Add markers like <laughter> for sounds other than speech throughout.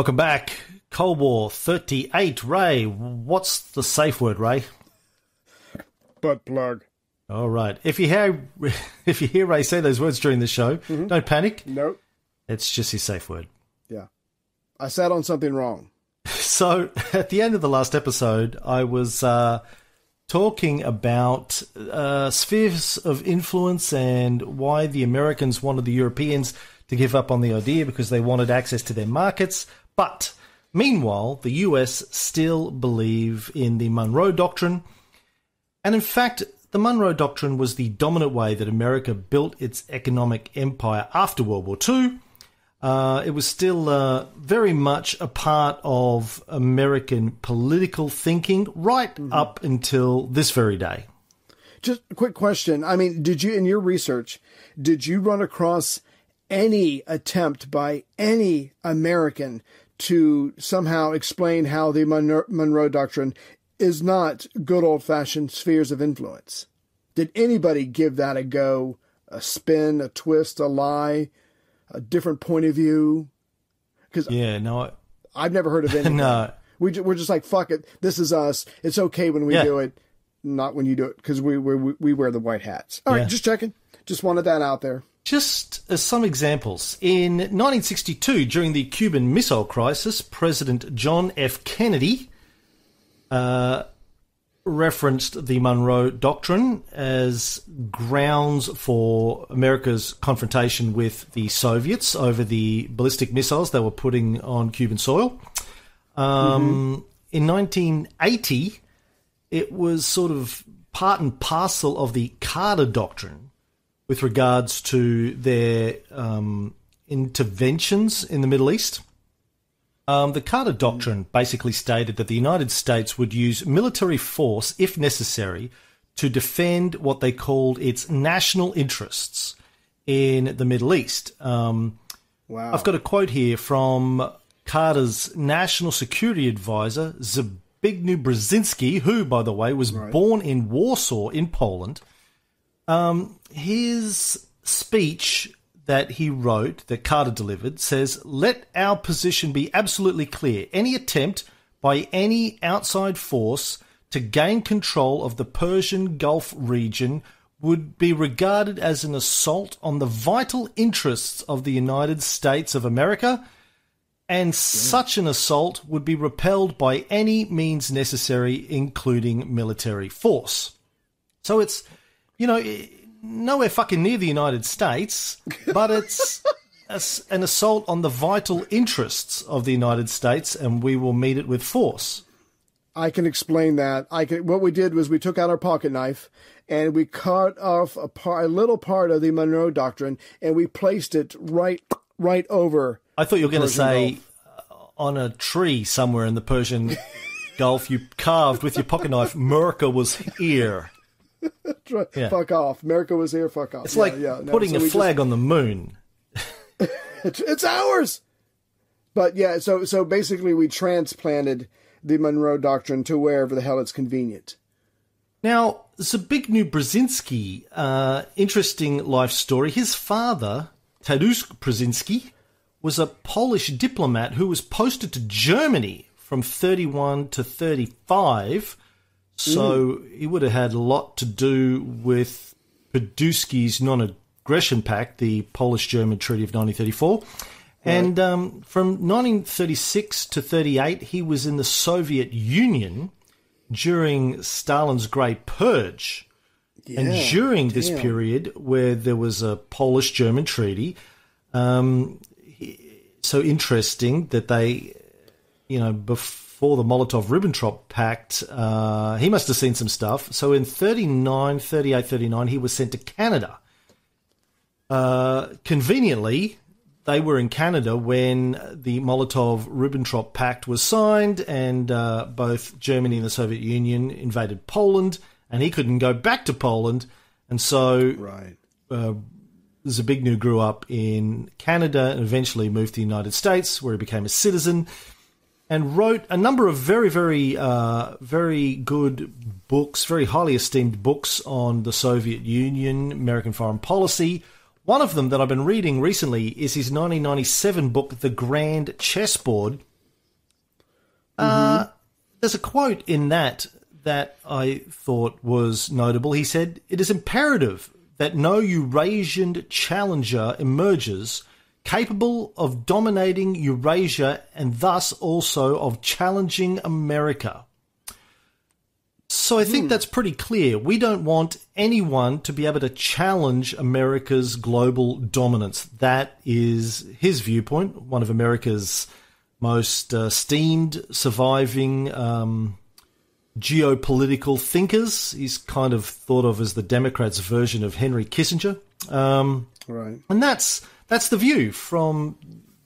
Welcome back. Cold War 38. Ray, what's the safe word, Ray? Butt plug. All right. If you hear <laughs> if you hear Ray say those words during the show, don't panic. Nope. It's just his safe word. Yeah. I sat on something wrong. <laughs> So at the end of the last episode, I was uh, talking about uh, spheres of influence and why the Americans wanted the Europeans to give up on the idea because they wanted access to their markets. But meanwhile, the US still believe in the Monroe Doctrine. And in fact, the Monroe Doctrine was the dominant way that America built its economic empire after World War II. Uh, it was still uh, very much a part of American political thinking right up until this very day. Just a quick question. I mean, did you, in your research, did you run across any attempt by any American to somehow explain how the Monroe, Doctrine is not good old fashioned spheres of influence? Did anybody give that a go, a spin, a twist, a lie, a different point of view? Because Yeah, no, I- I've never heard of anything. <laughs> no. We we're just like fuck it. This is us. It's okay when we Yeah. do it, not when you do it because we we we wear the white hats. All right, Yeah. just checking. Just wanted that out there. Just as some examples, in 1962, during the Cuban Missile Crisis, President John F. Kennedy uh, referenced the Monroe Doctrine as grounds for America's confrontation with the Soviets over the ballistic missiles they were putting on Cuban soil. Um, In 1980, it was sort of part and parcel of the Carter Doctrine with regards to their um, interventions in the Middle East. Um, the Carter Doctrine basically stated that the United States would use military force, if necessary, to defend what they called its national interests in the Middle East. Um, Wow. I've got a quote here from Carter's national security advisor, Zbigniew Brzezinski, who, by the way, was born in Warsaw in Poland. Um, his speech that he wrote, that Carter delivered, says, Let our position be absolutely clear. Any attempt by any outside force to gain control of the Persian Gulf region would be regarded as an assault on the vital interests of the United States of America, and such an assault would be repelled by any means necessary, including military force. So it's, you know, nowhere fucking near the United States, but it's <laughs> a an assault on the vital interests of the United States, and we will meet it with force. I can explain that. I can. What we did was we took out our pocket knife and we cut off a, part, a little part of the Monroe Doctrine and we placed it right right over. I thought you were going to say uh, on a tree somewhere in the Persian Gulf, you carved with your pocket knife, America was here. <laughs> Yeah. Fuck off. America was here. Fuck off. It's Yeah, like yeah, no, putting so a we just- flag on the moon. <laughs> it's, it's ours. But yeah, so so basically we transplanted the Monroe Doctrine to wherever the hell it's convenient. Now, Zbigniew Brzezinski, uh, interesting life story. His father, Tadeusz Brzezinski, was a Polish diplomat who was posted to Germany from 31 to 35. So he would have had a lot to do with Paderewski's non-aggression pact, the Polish-German Treaty of 1934. And um, from 1936 to 38, he was in the Soviet Union during Stalin's Great Purge. and Yeah, during this period, where there was a Polish German treaty, um, so interesting that they, you know, before the Molotov Ribbentrop Pact, uh, he must have seen some stuff. So in 39, 38, 39, he was sent to Canada. Uh, conveniently, they were in Canada when the Molotov Ribbentrop Pact was signed, and uh, both Germany and the Soviet Union invaded Poland, and he couldn't go back to Poland. And so Right. Zbigniew grew up in Canada and eventually moved to the United States, where he became a citizen and wrote a number of very, very, uh, very good books, very highly esteemed books on the Soviet Union, American foreign policy. One of them that I've been reading recently is his 1997 book, The Grand Chessboard. Uh, there's a quote in that that I thought was notable. He said, It is imperative that no Eurasian challenger emerges capable of dominating Eurasia and thus also of challenging America. So I think that's pretty clear. We don't want anyone to be able to challenge America's global dominance. That is his viewpoint, one of America's most uh, esteemed surviving um, geopolitical thinkers. He's kind of thought of as the Democrats' version of Henry Kissinger. Um, Right. and that's that's the view from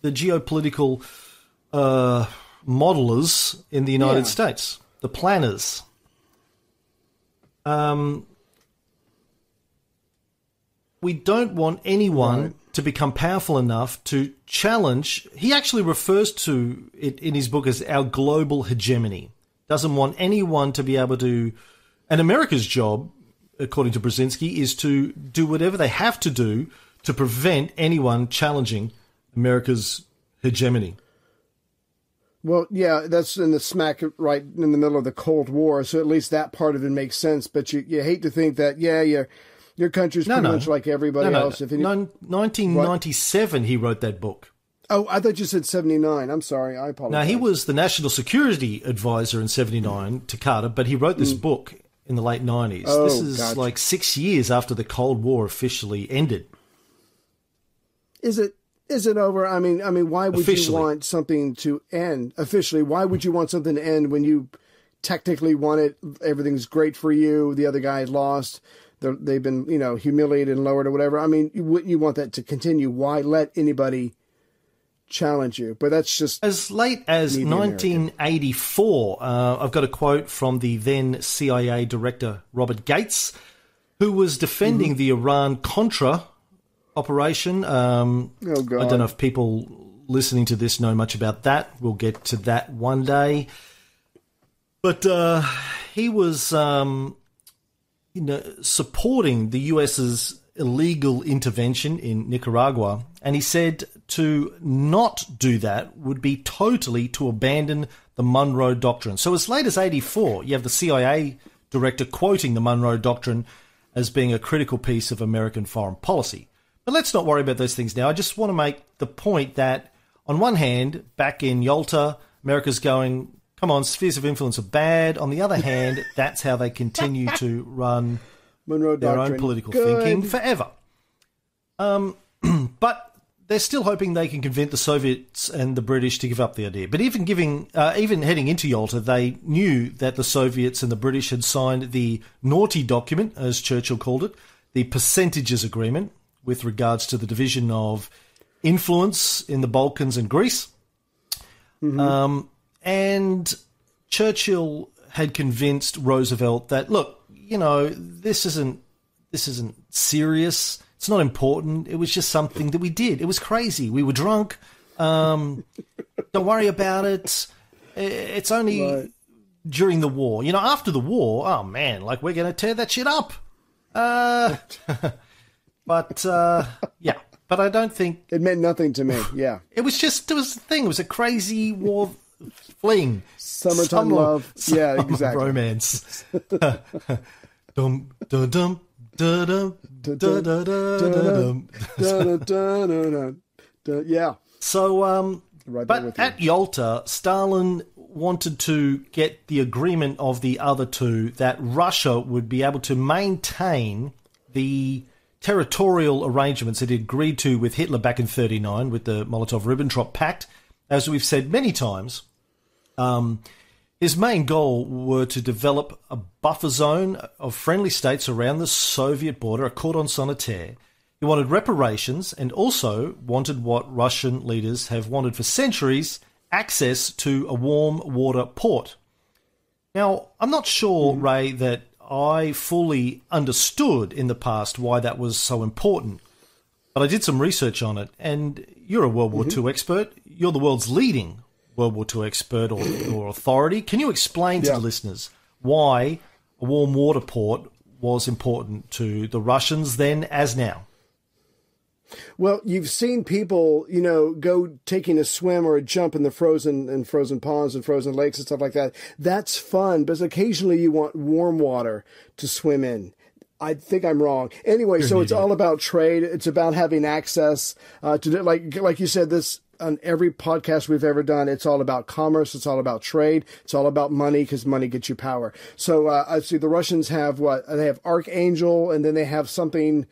the geopolitical uh, modelers in the United Yeah. States, the planners. Um, we don't want anyone Right. to become powerful enough to challenge. He actually refers to it in his book as our global hegemony. Doesn't want anyone to be able to. And America's job, according to Brzezinski, is to do whatever they have to do to prevent anyone challenging America's hegemony. Well, yeah, that's in the smack right in the middle of the Cold War, so at least that part of it makes sense. But you, you hate to think that, yeah, your your country's No, pretty no. much like everybody no, no, else. If any, no, 1997, he wrote that book. oh, I thought you said seventy nine. I'm sorry, I apologize. Now, he was the national security advisor in 79 to Carter, but he wrote this book in the late 90s. Mm. Oh, this is gotcha. like six years after the Cold War officially ended. Is it is it over? I mean, I mean, why would Officially. you want something to end officially? Why would you want something to end when you technically want it? Everything's great for you. The other guy lost. They're, they've been, you know, humiliated and lowered or whatever. I mean, wouldn't you want that to continue? Why let anybody challenge you? But that's just As late as 1984, uh, I've got a quote from the then CIA director Robert Gates, who was defending Mm-hmm. the Iran Contra operation. Um, Oh, God. I don't know if people listening to this know much about that. We'll get to that one day. But uh, he was, um, you know, supporting the US's illegal intervention in Nicaragua, and he said to not do that would be totally to abandon the Monroe Doctrine. So as late as '84, you have the CIA director quoting the Monroe Doctrine as being a critical piece of American foreign policy. But let's not worry about those things now. I just want to make the point that, on one hand, back in Yalta, America's going, come on, spheres of influence are bad. On the other <laughs> hand, that's how they continue to run <laughs> Monroe their Doctrine. own political Good. thinking forever. Um, <clears throat> but they're still hoping they can convince the Soviets and the British to give up the idea. But even giving, uh, even heading into Yalta, they knew that the Soviets and the British had signed the naughty document, as Churchill called it, the percentages agreement with regards to the division of influence in the Balkans and Greece. Um, and Churchill had convinced Roosevelt that look, you know, this isn't this isn't serious. It's not important. It was just something that we did. It was crazy. We were drunk. Um, <laughs> don't worry about it. It's only Right. during the war. You know, after the war, oh man, like we're going to tear that shit up. Uh, <laughs> <laughs> but uh, yeah, but I don't think It meant nothing to me. Yeah. it was just it was a thing. It was a crazy war fling. Summertime Summer- love. Yeah, exactly. Romance. dum dum dum da da da. Yeah. So, um, Right but at Yalta, Stalin wanted to get the agreement of the other two that Russia would be able to maintain the territorial arrangements that he agreed to with Hitler back in 39 with the Molotov-Ribbentrop Pact. As we've said many times, um, his main goal were to develop a buffer zone of friendly states around the Soviet border, a cordon sanitaire. He wanted reparations and also wanted what Russian leaders have wanted for centuries access to a warm water port. Now, I'm not sure, Ray, that I fully understood in the past why that was so important, but I did some research on it, and you're a World War mm-hmm. II expert. You're the world's leading World War II expert or, or authority. Can you explain to the listeners why a warm water port was important to the Russians then as now? Well, you've seen people, you know, go taking a swim or a jump in the frozen and frozen ponds and frozen lakes and stuff like that. That's fun, but occasionally you want warm water to swim in. I think I'm wrong. Anyway, so it's <laughs> all about trade. It's about having access uh, to like like you said this on every podcast we've ever done. It's all about commerce. It's all about trade. It's all about money because money gets you power. So uh, I see the Russians have what they have Archangel, and then they have something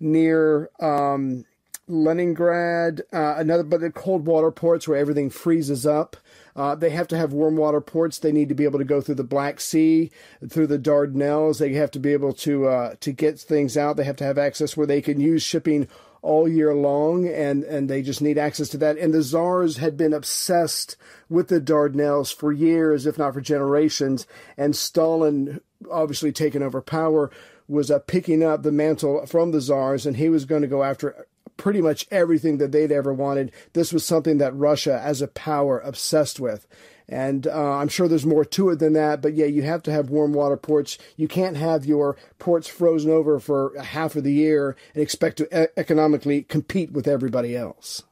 near um, Leningrad, uh, another, but the cold water ports where everything freezes up. Uh, they have to have warm water ports. They need to be able to go through the Black Sea, through the Dardanelles. They have to be able to uh, to get things out. They have to have access where they can use shipping all year long, and and they just need access to that. And the czars had been obsessed with the Dardanelles for years, if not for generations. And Stalin, obviously taken over power, was uh, picking up the mantle from the czars, and he was going to go after pretty much everything that they'd ever wanted. This was something that Russia, as a power, obsessed with. And uh, I'm sure there's more to it than that, but yeah, you have to have warm water ports. You can't have your ports frozen over for half of the year and expect to e- economically compete with everybody else.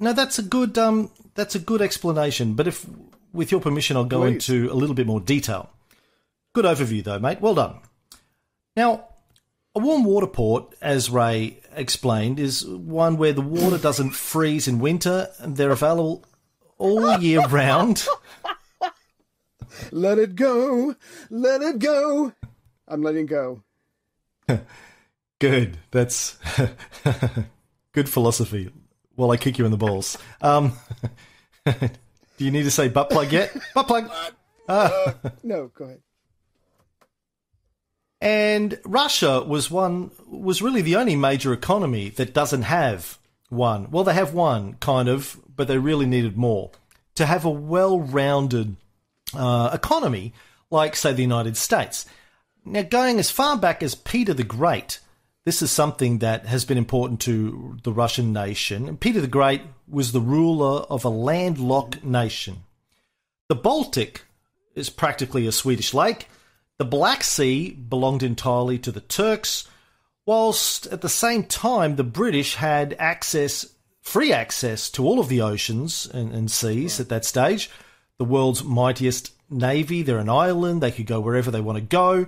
No, that's a good um, that's a good explanation. But if, with your permission, I'll go Please. into a little bit more detail. Good overview, though, mate. Well done. Now, a warm water port, as Ray explained, is one where the water doesn't freeze in winter and they're available all year <laughs> round. Let it go, let it go. I'm letting go. <laughs> Good. That's <laughs> good philosophy. While I kick you in the balls. Um, do you need to say butt plug yet? butt plug. No, go ahead. And Russia was one was really the only major economy that doesn't have one. Well, they have one kind of, but they really needed more to have a well-rounded uh, economy, like say the United States. Now, going as far back as Peter the Great, this is something that has been important to the Russian nation. Peter the Great was the ruler of a landlocked nation. The Baltic is practically a Swedish lake. The Black Sea belonged entirely to the Turks, whilst at the same time the British had access, free access to all of the oceans and, and seas at that stage. The world's mightiest navy, they're an island, they could go wherever they want to go.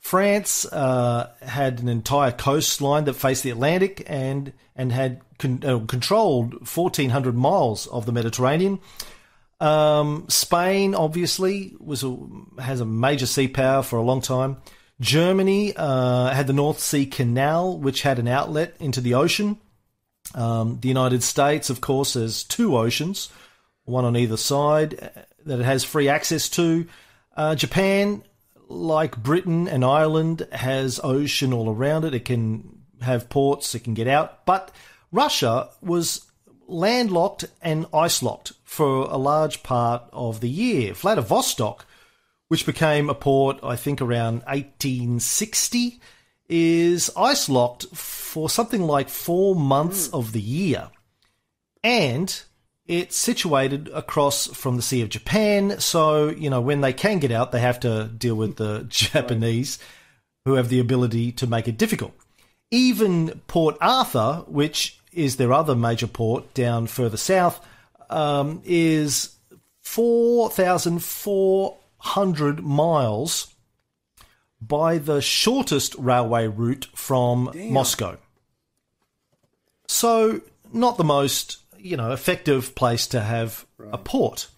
France uh, had an entire coastline that faced the Atlantic and and had con- uh, controlled 1,400 miles of the Mediterranean. Um, Spain obviously was a, has a major sea power for a long time. Germany uh, had the North Sea Canal, which had an outlet into the ocean. Um, the United States, of course, has two oceans, one on either side uh, that it has free access to. Uh, Japan, like Britain and Ireland, has ocean all around it. It can have ports, it can get out. But Russia was landlocked and ice locked for a large part of the year. Vladivostok, which became a port, I think, around 1860, is ice locked for something like four months mm. of the year. And it's situated across from the Sea of Japan, so, you know, when they can get out, they have to deal with the <laughs> Japanese who have the ability to make it difficult. Even Port Arthur, which is their other major port down further south, um, is 4,400 miles by the shortest railway route from Moscow. So, not the most you know, effective place to have a port.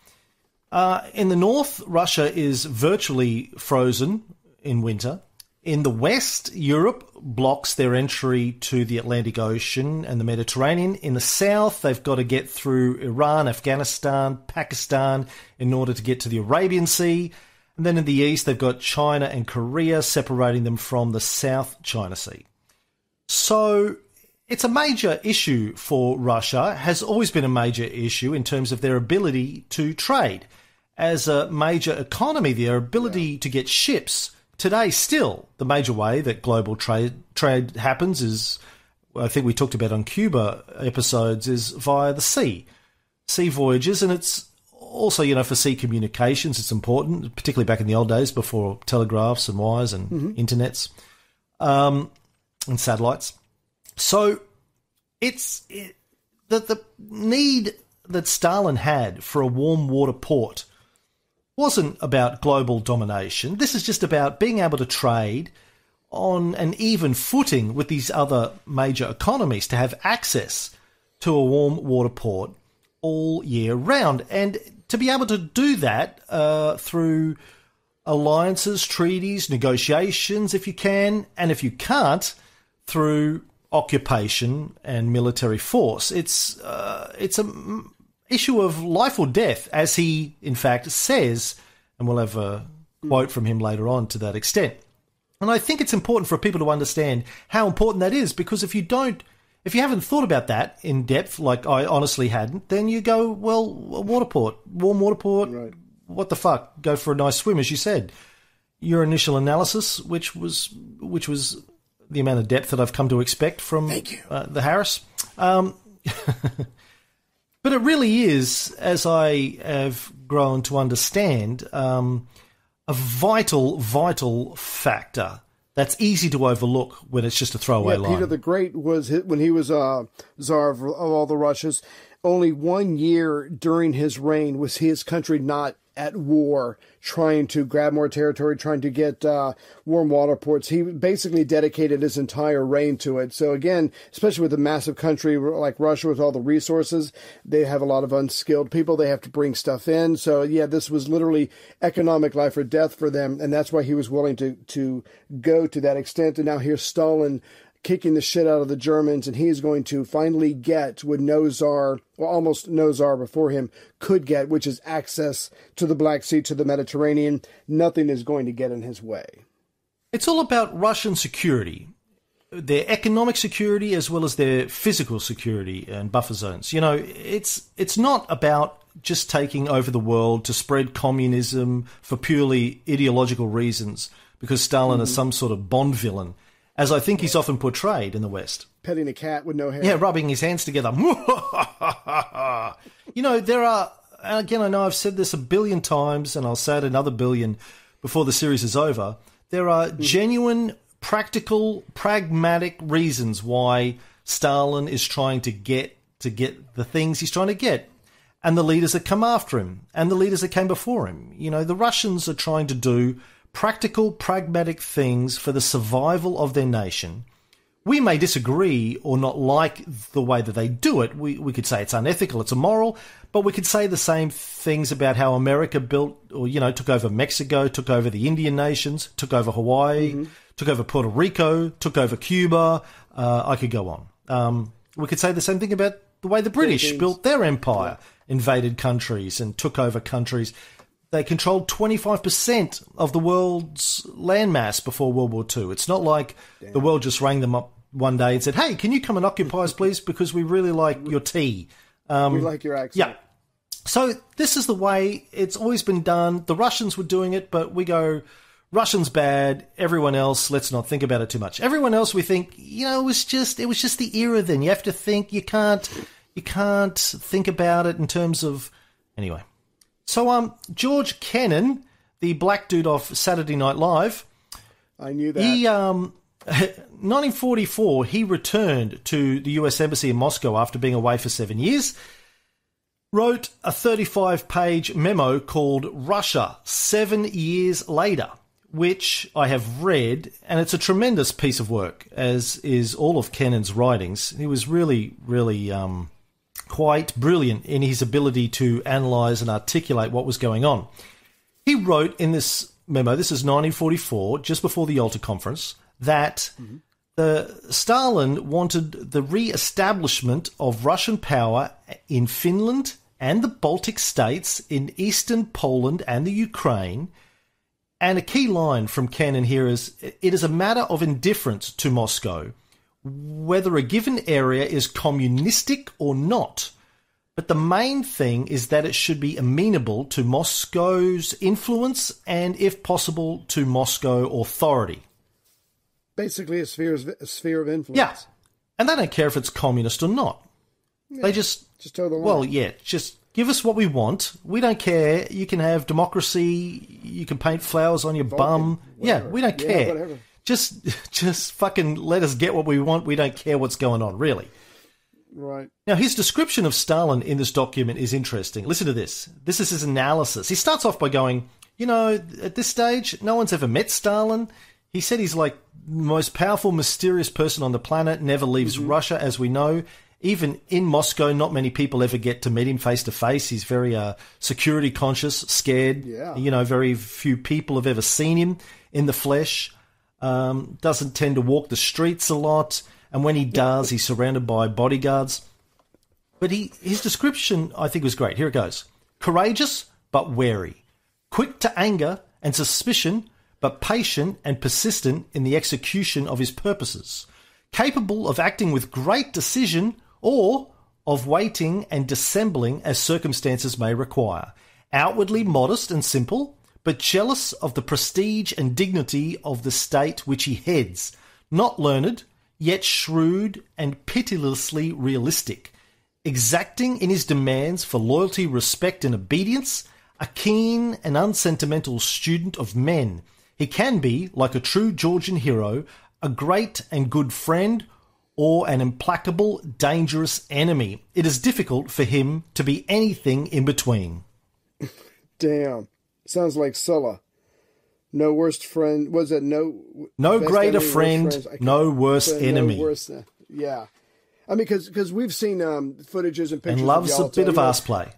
Uh, in the north, Russia is virtually frozen in winter. In the west, Europe blocks their entry to the Atlantic Ocean and the Mediterranean. In the south, they've got to get through Iran, Afghanistan, Pakistan in order to get to the Arabian Sea. And then in the east, they've got China and Korea separating them from the South China Sea. So it's a major issue for Russia, has always been a major issue in terms of their ability to trade. As a major economy, their ability to get ships today, still, the major way that global trade trade happens is, I think we talked about on Cuba episodes, is via the sea, sea voyages, and it's also, you know, for sea communications, it's important, particularly back in the old days before telegraphs and wires and internets um, and satellites. So it's it, the the need that Stalin had for a warm water port wasn't about global domination. This is just about being able to trade on an even footing with these other major economies to have access to a warm water port all year round. And to be able to do that uh, through alliances, treaties, negotiations, if you can, and if you can't, through occupation and military force. It's uh, it's a issue of life or death, as he in fact says, and we'll have a quote from him later on to that extent. And I think it's important for people to understand how important that is, because if you don't, if you haven't thought about that in depth, like I honestly hadn't, then you go, well, a water port, warm water port, Right. what the fuck? Go for a nice swim, as you said. Your initial analysis, which was which was the amount of depth that I've come to expect from Uh, the Harris. Um, <laughs> but it really is, as I have grown to understand, um, a vital, vital factor that's easy to overlook when it's just a throwaway Yeah, line. Peter the Great was hit when he was uh, czar of, of all the Russias. Only one year during his reign was his country not at war, trying to grab more territory, trying to get uh, warm water ports. He basically dedicated his entire reign to it. So again, especially with a massive country like Russia with all the resources, they have a lot of unskilled people. They have to bring stuff in. So yeah, this was literally economic life or death for them, and that's why he was willing to to go to that extent. And now here's Stalin kicking the shit out of the Germans, and he is going to finally get what no czar, well, almost no czar before him could get, which is access to the Black Sea, to the Mediterranean. Nothing is going to get in his way. It's all about Russian security, their economic security as well as their physical security and buffer zones. You know, it's it's not about just taking over the world to spread communism for purely ideological reasons because Stalin is mm-hmm. some sort of Bond villain, as I think he's often portrayed in the West. Petting a cat with no hair. Yeah, rubbing his hands together. <laughs> you know, there are, again, I know I've said this a billion times, and I'll say it another billion before the series is over. There are mm-hmm. genuine, practical, pragmatic reasons why Stalin is trying to get to get the things he's trying to get. And the leaders that come after him, and the leaders that came before him. You know, the Russians are trying to do practical, pragmatic things for the survival of their nation we may disagree or not like the way that they do it. We, we could say it's unethical, it's immoral, but we could say the same things about how America built or, you know, took over Mexico, took over the Indian nations, took over Hawaii, took over Puerto Rico, took over Cuba. Uh, I could go on. Um, we could say the same thing about the way the British built their empire, invaded countries and took over countries. They controlled 25% of the world's landmass before World War II. It's not like the world just rang them up one day and said, hey, can you come and occupy us, please? Because we really like your tea. Um, we like your accent. Yeah. So this is the way it's always been done. The Russians were doing it, but we go, Russians bad. Everyone else, let's not think about it too much. Everyone else, we think, you know, it was just it was just the era. Then you have to think. You can't you can't think about it in terms of anyway. So um, George Kennan, the black dude off Saturday Night Live, I knew that. he um, <laughs> 1944 he returned to the U.S. Embassy in Moscow after being away for seven years. Wrote a 35 page memo called Russia Seven Years Later, which I have read, and it's a tremendous piece of work, as is all of Kennan's writings. He was really, really um, quite brilliant in his ability to analyze and articulate what was going on. He wrote in this memo, this is 1944, just before the Yalta Conference, that mm-hmm. the Stalin wanted the re-establishment of Russian power in Finland and the Baltic states, in eastern Poland and the Ukraine. And a key line from Kennan here is it is a matter of indifference to Moscow whether a given area is communistic or not. But the main thing is that it should be amenable to Moscow's influence and, if possible, to Moscow authority. Basically, a sphere, of- a sphere of influence. Yeah. And they don't care if it's communist or not. they just, Just toe the line. well, yeah, just give us what we want. We don't care. You can have democracy. You can paint flowers on your bum. Yeah, we don't Yeah, care. whatever. Just, <laughs> just fucking let us get what we want. We don't care what's going on, really. right. Now, his description of Stalin in this document is interesting. Listen to this. This is his analysis. He starts off by going, You know, at this stage, no one's ever met Stalin. He said he's like the most powerful, mysterious person on the planet, never leaves Russia, as we know. Even in Moscow, not many people ever get to meet him face to face. He's very uh, security conscious, scared. Yeah. You know, very few people have ever seen him in the flesh. Um, doesn't tend to walk the streets a lot. And when he does, he's surrounded by bodyguards. But he, his description, I think, was great. Here it goes courageous, but wary, quick to anger and suspicion, but patient and persistent in the execution of his purposes, capable of acting with great decision or of waiting and dissembling as circumstances may require, outwardly modest and simple, but jealous of the prestige and dignity of the state which he heads, not learned, yet shrewd and pitilessly realistic, exacting in his demands for loyalty, respect, and obedience, a keen and unsentimental student of men. He can be, like a true Georgian hero, a great and good friend or an implacable, dangerous enemy. It is difficult for him to be anything in between. Damn. Sounds like Sulla. No worst friend. Was it no? No greater worst friend, friends? No worse no enemy. worse yeah. I mean, because because we've seen um, footages and pictures And loves of a bit of ass play.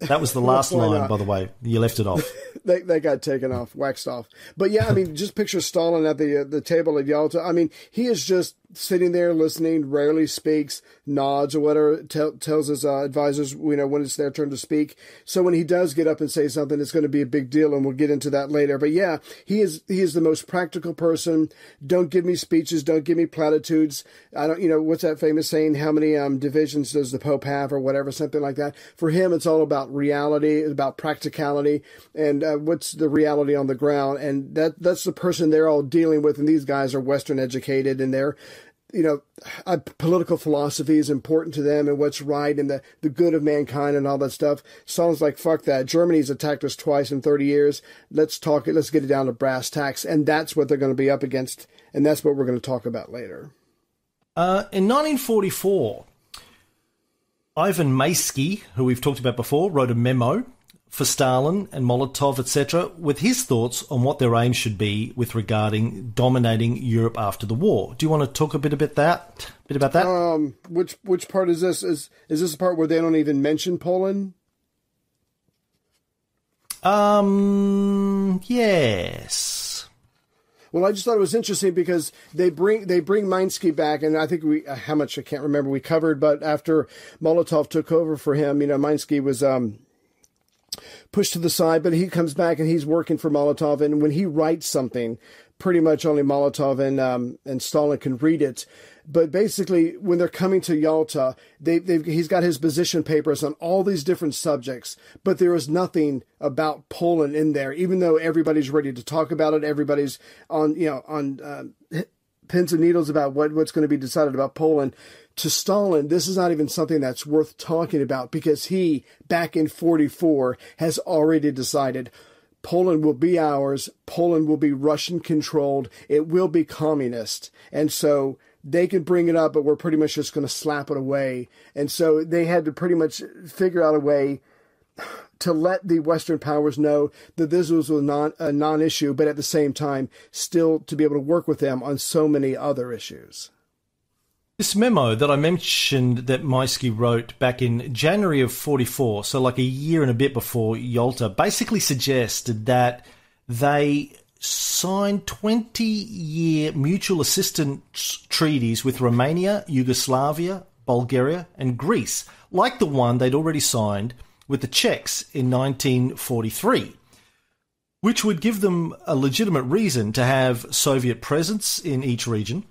That was the <laughs> last line, not? by the way. You left it off. <laughs> They, they got taken off, waxed off. But yeah, I mean, just picture Stalin at the uh, the table at Yalta. I mean, he is just sitting there listening, rarely speaks, nods or whatever, tell, tells his uh, advisors, you know, when it's their turn to speak. So when he does get up and say something, it's going to be a big deal, and we'll get into that later. But yeah, he is he is the most practical person. Don't give me speeches, don't give me platitudes. I don't, you know, what's that famous saying? How many um, divisions does the Pope have, or whatever, something like that. For him, it's all about reality, about practicality, and uh, what's the reality on the ground, and that that's the person they're all dealing with. And these guys are Western educated, and they're you know, uh, political philosophy is important to them and what's right and the, the good of mankind and all that stuff. Sounds like fuck that. Germany's attacked us twice in 30 years. Let's talk it. Let's get it down to brass tacks. And that's what they're going to be up against. And that's what we're going to talk about later. Uh, in 1944, Ivan Maysky, who we've talked about before, wrote a memo for Stalin and Molotov, etc., with his thoughts on what their aim should be with regarding dominating Europe after the war. Do you want to talk a bit about that? A Bit about that? Um, which which part is this? Is is this the part where they don't even mention Poland? um, yes. Well, I just thought it was interesting because they bring they bring Minsky back, and I think we uh, how much I can't remember we covered, but after Molotov took over for him, you know, Minsky was um, pushed to the side, but he comes back and he's working for Molotov, and when he writes something, pretty much only Molotov and um, and Stalin can read it. But basically, when they're coming to Yalta, they, he's got his position papers on all these different subjects, but there is nothing about Poland in there, even though everybody's ready to talk about it. Everybody's on, you know, on uh, pins and needles about what, what's going to be decided about Poland. To Stalin, this is not even something that's worth talking about because he, back in 44, has already decided Poland will be ours. Poland will be Russian controlled. It will be communist. And so they can bring it up, but we're pretty much just going to slap it away. And so they had to pretty much figure out a way to let the Western powers know that this was a non a non-issue, but at the same time, still to be able to work with them on so many other issues. This memo that I mentioned that Maisky wrote back in January of 44, so like a year and a bit before Yalta, basically suggested that they signed 20 year mutual assistance treaties with Romania, Yugoslavia, Bulgaria, and Greece, like the one they'd already signed with the Czechs in 1943, which would give them a legitimate reason to have Soviet presence in each region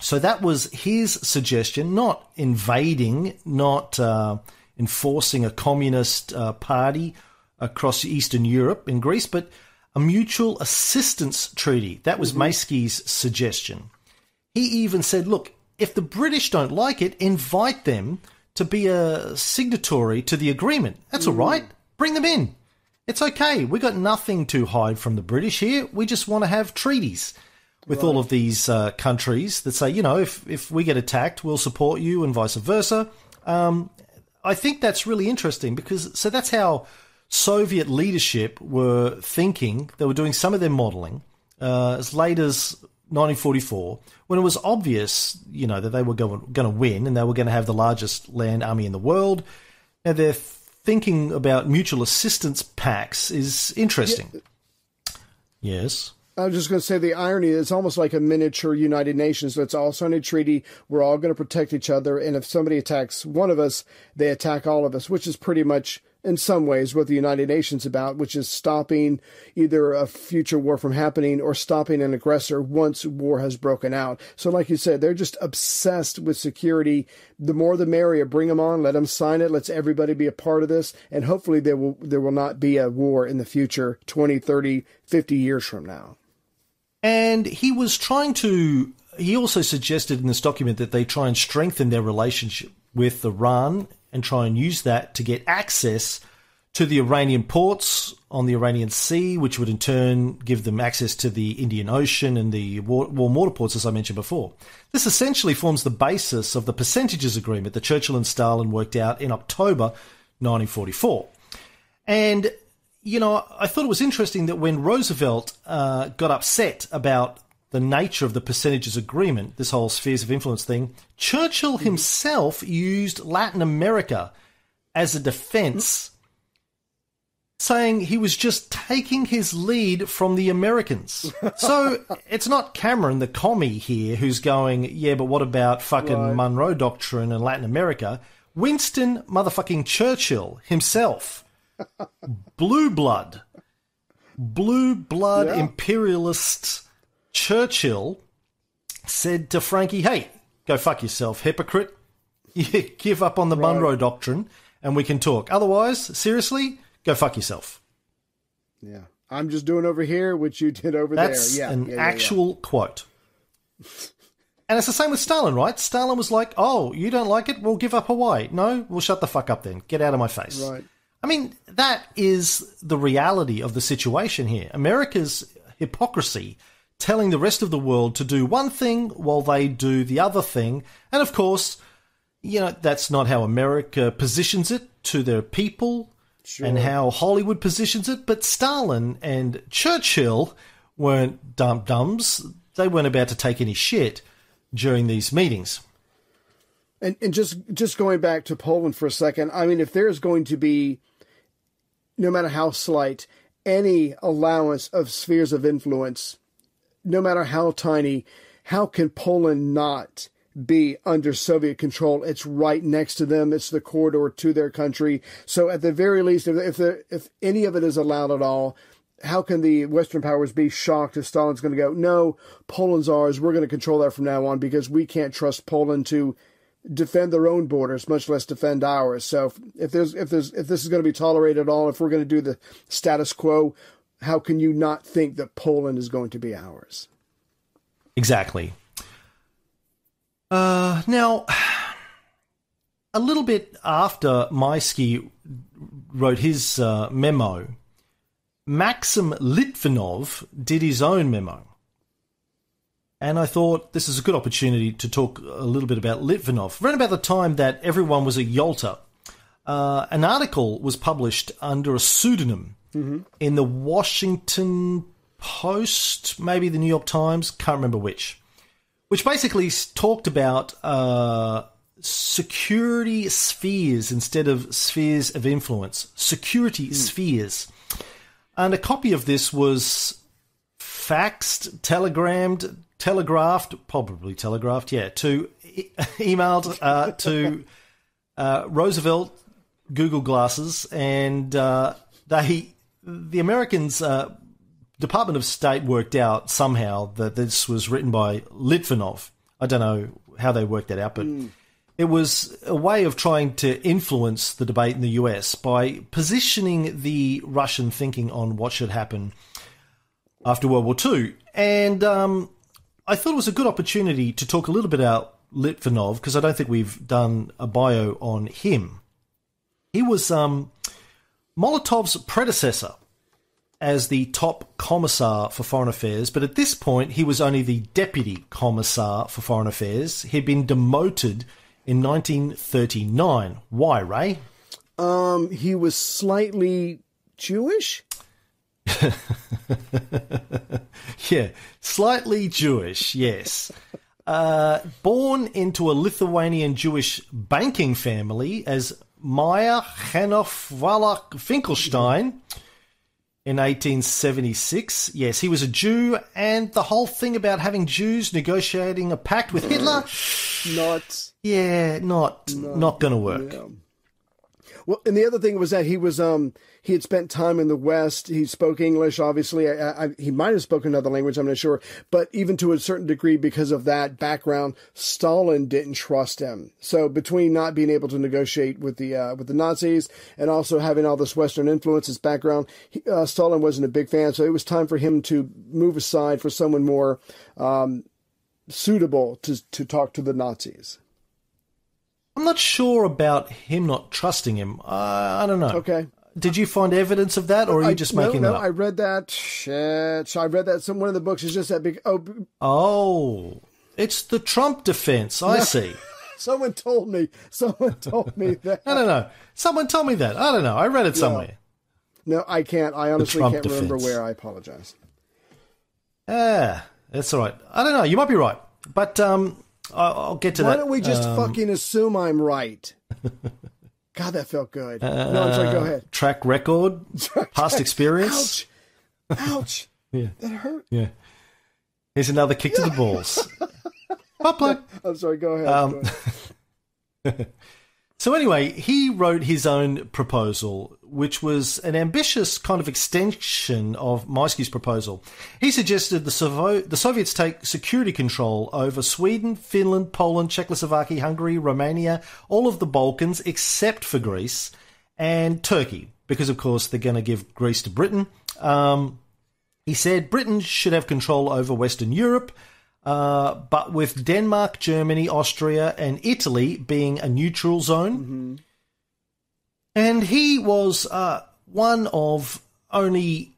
so that was his suggestion, not invading, not uh, enforcing a communist uh, party across Eastern Europe in Greece, but a mutual assistance treaty. That was mm suggestion. He even said, look, if the British don't like it, invite them to be a signatory to the agreement. That's mm. all right. Bring them in. It's okay. We've got nothing to hide from the British here. We just want to have treaties with right. all of these uh, countries that say, you know, if, if we get attacked, we'll support you and vice versa. Um, I think that's really interesting because so that's how Soviet leadership were thinking. They were doing some of their modeling uh, as late as 1944 when it was obvious, you know, that they were going, going to win and they were going to have the largest land army in the world. Now their thinking about mutual assistance pacts is interesting. Yeah. Yes. I was just going to say the irony is almost like a miniature United Nations. It's all signed a treaty. We're all going to protect each other. And if somebody attacks one of us, they attack all of us, which is pretty much in some ways what the United Nations is about, which is stopping either a future war from happening or stopping an aggressor once war has broken out. So, like you said, they're just obsessed with security. The more the merrier. Bring them on, let them sign it, let's everybody be a part of this, and hopefully there will there will not be a war in the future 20, 30, 50 years from now. And he was trying to. He also suggested in this document that they try and strengthen their relationship with Iran and try and use that to get access to the Iranian ports on the Iranian Sea, which would in turn give them access to the Indian Ocean and the warm water ports, as I mentioned before. This essentially forms the basis of the percentages agreement that Churchill and Stalin worked out in October 1944. And you know, I thought it was interesting that when Roosevelt uh, got upset about the nature of the percentages agreement, this whole spheres of influence thing, Churchill himself used Latin America as a defense, saying he was just taking his lead from the Americans. <laughs> so it's not Cameron, the commie here, who's going, yeah, but what about fucking right. Monroe Doctrine and Latin America? Winston motherfucking Churchill himself blue blood, blue blood yeah. imperialist Churchill said to Frankie, "Hey, go fuck yourself, hypocrite. <laughs> You give up on the right. Monroe Doctrine, and we can talk. Otherwise, seriously, go fuck yourself." Yeah, I'm just doing over here what you did over That's there. Yeah, an yeah, actual yeah. quote. And it's the same with Stalin, right? Stalin was like, "Oh, you don't like it? We'll give up Hawaii. No, we'll shut the fuck up then. Get out of my face." Right. I mean, that is the reality of the situation here. America's hypocrisy telling the rest of the world to do one thing while they do the other thing. And of course, you know, that's not how America positions it to their people sure. and how Hollywood positions it. But Stalin and Churchill weren't dumb dumbs. They weren't about to take any shit during these meetings. And and just just going back to Poland for a second, I mean, if there's going to be no matter how slight, any allowance of spheres of influence, no matter how tiny, how can Poland not be under Soviet control? It's right next to them. It's the corridor to their country. So at the very least, if if, there, if any of it is allowed at all, how can the Western powers be shocked if Stalin's going to go, no, Poland's ours. We're going to control that from now on because we can't trust Poland to defend their own borders, much less defend ours. So if there's if there's if this is going to be tolerated at all, if we're going to do the status quo, how can you not think that Poland is going to be ours? Exactly. Uh, now, a little bit after Maisky wrote his uh, memo, Maxim Litvinov did his own memo. And I thought this is a good opportunity to talk a little bit about Litvinov. Around about the time that everyone was at Yalta, uh, an article was published under a pseudonym mm-hmm. in the Washington Post, maybe the New York Times, can't remember which, which basically talked about uh, security spheres instead of spheres of influence. Security spheres. And a copy of this was faxed, telegrammed, telegraphed, probably telegraphed, yeah, to e- <laughs> emailed uh, to uh, Roosevelt Google Glasses, and uh, they, the Americans, uh, Department of State worked out somehow that this was written by Litvinov. I don't know how they worked that out, but it was a way of trying to influence the debate in the US by positioning the Russian thinking on what should happen after World War II. And um, I thought it was a good opportunity to talk a little bit about Litvinov because I don't think we've done a bio on him. He was um, Molotov's predecessor as the top commissar for foreign affairs, but at this point he was only the deputy commissar for foreign affairs. He'd been demoted in 1939. Why, Ray? Um, he was slightly Jewish. <laughs> Yeah, slightly Jewish, yes. Uh, born into a Lithuanian Jewish banking family as Meir Henoch Wallach Finkelstein in 1876. Yes, he was a Jew, and the whole thing about having Jews negotiating a pact with Hitler, <laughs> Not. yeah, not not going to work. Yeah. Well, and the other thing was that he was um he had spent time in the West. He spoke English, obviously. I, I, he might have spoken another language. I'm not sure, but even to a certain degree, because of that background, Stalin didn't trust him. So between not being able to negotiate with the uh, with the Nazis and also having all this Western influence, his background, he, uh, Stalin wasn't a big fan. So it was time for him to move aside for someone more um, suitable to to talk to the Nazis. I'm not sure about him not trusting him. Uh, I don't know. Okay. Did you find evidence of that, or are you I- just no, making no, that up? I read that. Shit. So I read that. Some one of the books is just that big. Oh, Oh, it's the Trump defense. I see. <laughs> someone told me. Someone told me <laughs> that. I don't know. Someone told me that. I don't know. I read it somewhere. No, I can't. I honestly can't remember where. I apologize. Ah, that's all right. I don't know. You might be right, but um, I- I'll get to Why that. Why don't we just um, fucking assume I'm right? <laughs> God, that felt good. no, I'm sorry. Go ahead. <laughs> track record, past experience? Ouch. Ouch. <laughs> Yeah, That hurt. yeah. Here's another kick to the balls. <laughs> Butt. I'm sorry. Go ahead. Um, Go ahead. So anyway, he wrote his own proposal, which was an ambitious kind of extension of Maisky's proposal. He suggested the, Sovo- the Soviets take security control over Sweden, Finland, Poland, Czechoslovakia, Hungary, Romania, all of the Balkans except for Greece and Turkey, because of course they're going to give Greece to Britain. Um, he said Britain should have control over Western Europe, uh, but with Denmark, Germany, Austria, and Italy being a neutral zone. And he was uh, one of only,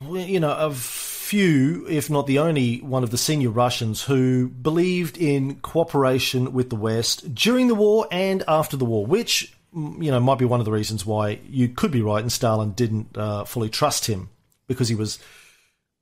you know, of few, if not the only one of the senior Russians who believed in cooperation with the West during the war and after the war, which, you know, might be one of the reasons why you could be right and Stalin didn't uh, fully trust him because he was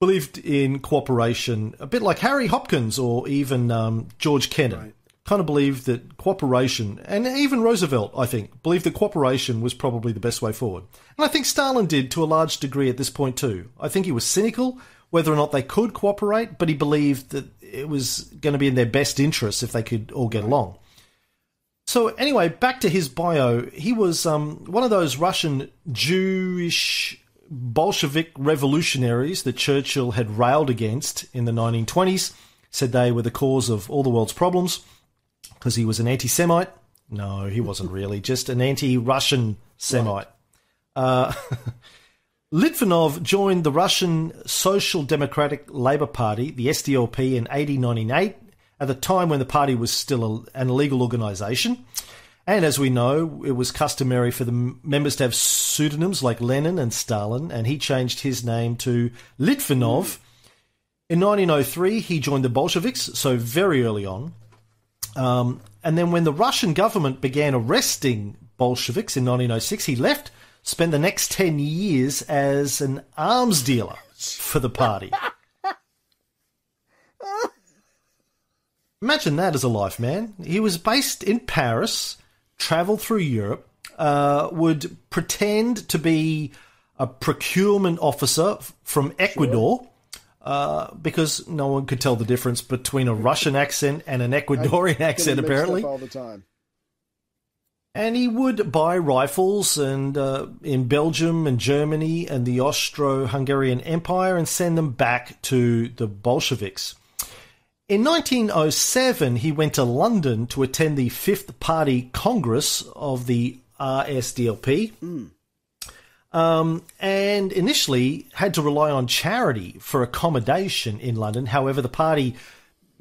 believed in cooperation, a bit like Harry Hopkins or even um, George Kennan. Kind of believed that cooperation, and even Roosevelt, I think, believed that cooperation was probably the best way forward. And I think Stalin did to a large degree at this point too. I think he was cynical whether or not they could cooperate, but he believed that it was going to be in their best interests if they could all get along. So anyway, back to his bio. He was um, one of those Russian Jewish Bolshevik revolutionaries that Churchill had railed against in the 1920s. Said they were the cause of all the world's problems because he was an anti-Semite. No, he wasn't <laughs> really. Just an anti-Russian Semite. Uh, <laughs> Litvinov joined the Russian Social Democratic Labour Party, the SDLP, in 1898, at the time when the party was still a, an illegal organisation. And as we know, it was customary for the members to have pseudonyms like Lenin and Stalin, and he changed his name to Litvinov. In 1903, he joined the Bolsheviks, so very early on. Um, and then when the Russian government began arresting Bolsheviks in 1906, he left, spent the next 10 years as an arms dealer for the party. <laughs> Imagine that as a life, man. He was based in Paris, traveled through Europe, uh, would pretend to be a procurement officer from Ecuador. Uh, because no one could tell the difference between a Russian accent and an Ecuadorian accent, Get 'em mixed apparently. all the time. And he would buy rifles and uh, in Belgium and Germany and the Austro-Hungarian Empire and send them back to the Bolsheviks. In 1907, he went to London to attend the Fifth Party Congress of the RSDLP. Um, and initially had to rely on charity for accommodation in London. However, the party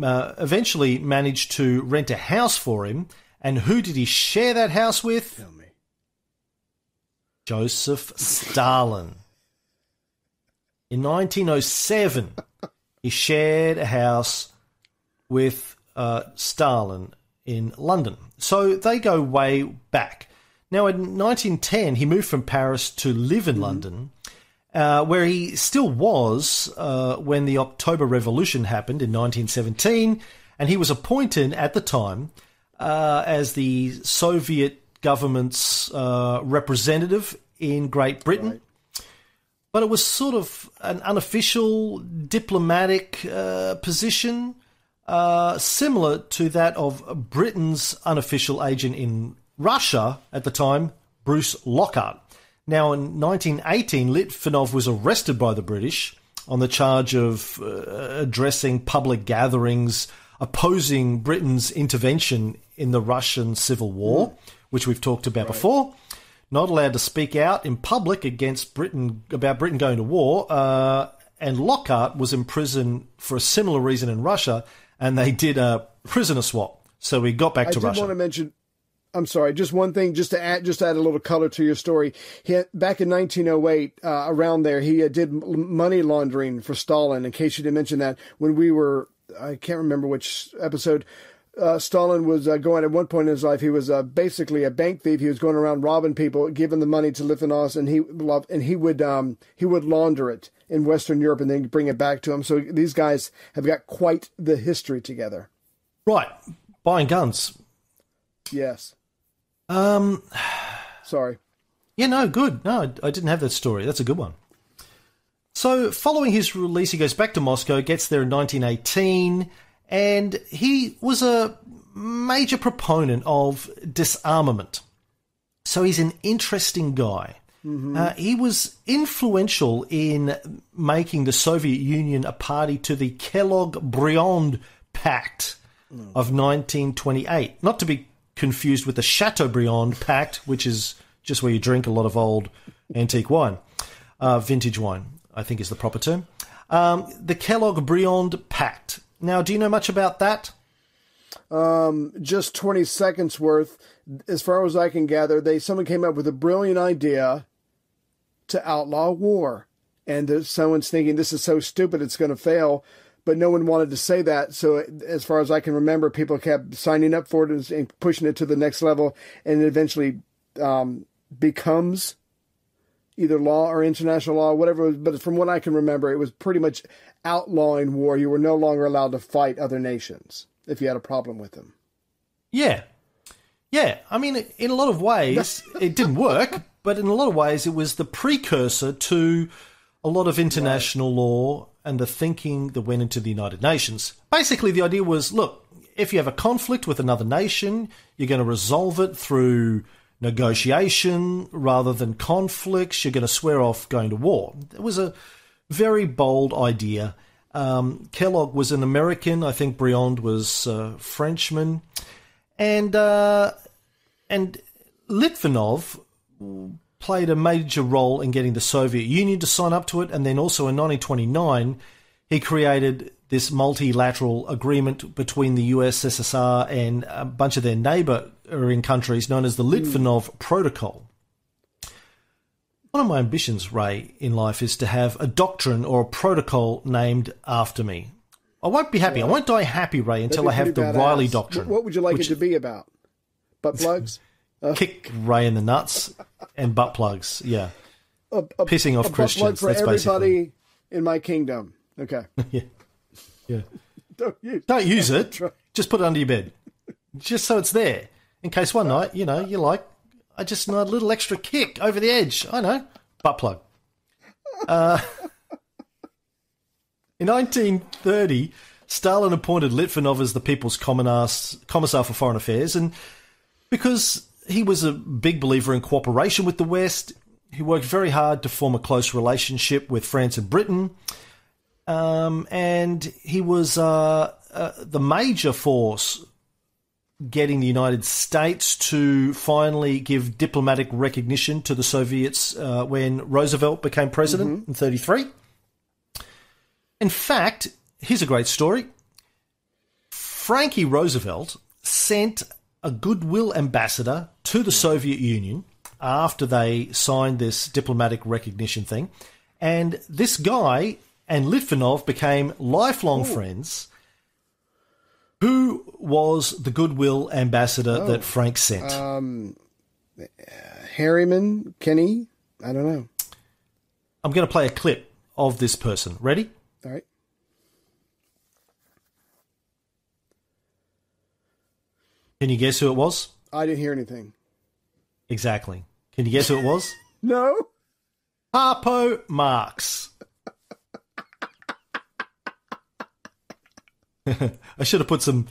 uh, eventually managed to rent a house for him. And who did he share that house with? Tell me. Joseph Stalin. In 1907, he shared a house with uh, Stalin in London. So they go way back. Now, in 1910, he moved from Paris to live in London, uh, where he still was uh, when the October Revolution happened in 1917, and he was appointed at the time uh, as the Soviet government's uh, representative in Great Britain. But it was sort of an unofficial diplomatic uh, position, uh, similar to that of Britain's unofficial agent in Russia at the time, Bruce Lockhart. Now, in 1918, Litvinov was arrested by the British on the charge of uh, addressing public gatherings opposing Britain's intervention in the Russian Civil War, which we've talked about before. Not allowed to speak out in public against Britain about Britain going to war. Uh, and Lockhart was imprisoned for a similar reason in Russia, and they did a prisoner swap. So we got back to did Russia. I want to mention. I'm sorry, just one thing, just to add, just to add a little color to your story. He back in 1908, uh, around there, he uh, did money laundering for Stalin. In case you didn't mention that, when we were, I can't remember which episode. Uh, Stalin was uh, going at one point in his life. He was uh, basically a bank thief. He was going around robbing people, giving the money to Litvinov, and he loved, and he would um, he would launder it in Western Europe and then bring it back to him. So these guys have got quite the history together. right, buying guns. Yes. Um, Sorry. Yeah, no, good. No, I- I didn't have that story. That's a good one. So, following his release, he goes back to Moscow, gets there in 1918, and he was a major proponent of disarmament. So, he's an interesting guy. Uh, he was influential in making the Soviet Union a party to the Kellogg Briand Pact of 1928. Not to be confused with the Chateaubriand Pact, which is just where you drink a lot of old antique wine. Uh, vintage wine, I think is the proper term. Um, the Kellogg Briand Pact. Now, do you know much about that? just 20 seconds worth as far as i can gather they someone came up with a brilliant idea to outlaw war. And someone's thinking this is so stupid it's going to fail. But no one wanted to say that. So as far as i can remember people kept signing up for it and pushing it to the next level. And it eventually um, becomes either law or international law whatever was, but from what i can remember it was pretty much outlawing war. You were no longer allowed to fight other nations if you had a problem with them. Yeah. Yeah. I mean, in a lot of ways, <laughs> it didn't work, but in a lot of ways, it was the precursor to a lot of international law and the thinking that went into the United Nations. Basically, the idea was look, if you have a conflict with another nation, you're going to resolve it through negotiation rather than conflicts. You're going to swear off going to war. It was a very bold idea. Um, Kellogg was an American. I think Briand was uh, Frenchman and uh, and Litvinov played a major role in getting the Soviet Union to sign up to it, and then also in 1929 he created this multilateral agreement between the USSR and a bunch of their neighboring countries, known as the hmm. Litvinov Protocol. One of my ambitions, Ray, in life is to have a doctrine or a protocol named after me. I won't be happy. I won't die happy, Ray, until I have the Riley doctrine. What would you like which- it to be about? Butt plugs? Kick Ray in the nuts and butt plugs. Yeah, a, a, pissing off Christians. for That's everybody basically in my kingdom. Okay. <laughs> yeah, yeah. <laughs> Don't use, Don't use <laughs> it. Try- Just put it under your bed, just so it's there in case one night you know you're like, I just need a little extra kick over the edge. I know, butt plug. Uh, in 1930, Stalin appointed Litvinov as the People's Commissar for Foreign Affairs, and because he was a big believer in cooperation with the West, he worked very hard to form a close relationship with France and Britain. Um, and he was uh, uh, the major force getting the United States to finally give diplomatic recognition to the Soviets uh, when Roosevelt became president in 33. In fact, here's a great story. Frankie Roosevelt sent a goodwill ambassador to the Soviet Union after they signed this diplomatic recognition thing. And this guy and Litvinov became lifelong oh. friends. Who was the goodwill ambassador oh. that Frank sent? Um, Harriman, Kenny. I don't know. I'm going to play a clip of this person. Ready? All right. Can you guess who it was? I didn't hear anything. Exactly. Can you guess who it was? <laughs> No. Harpo Marx. <laughs> I should have put some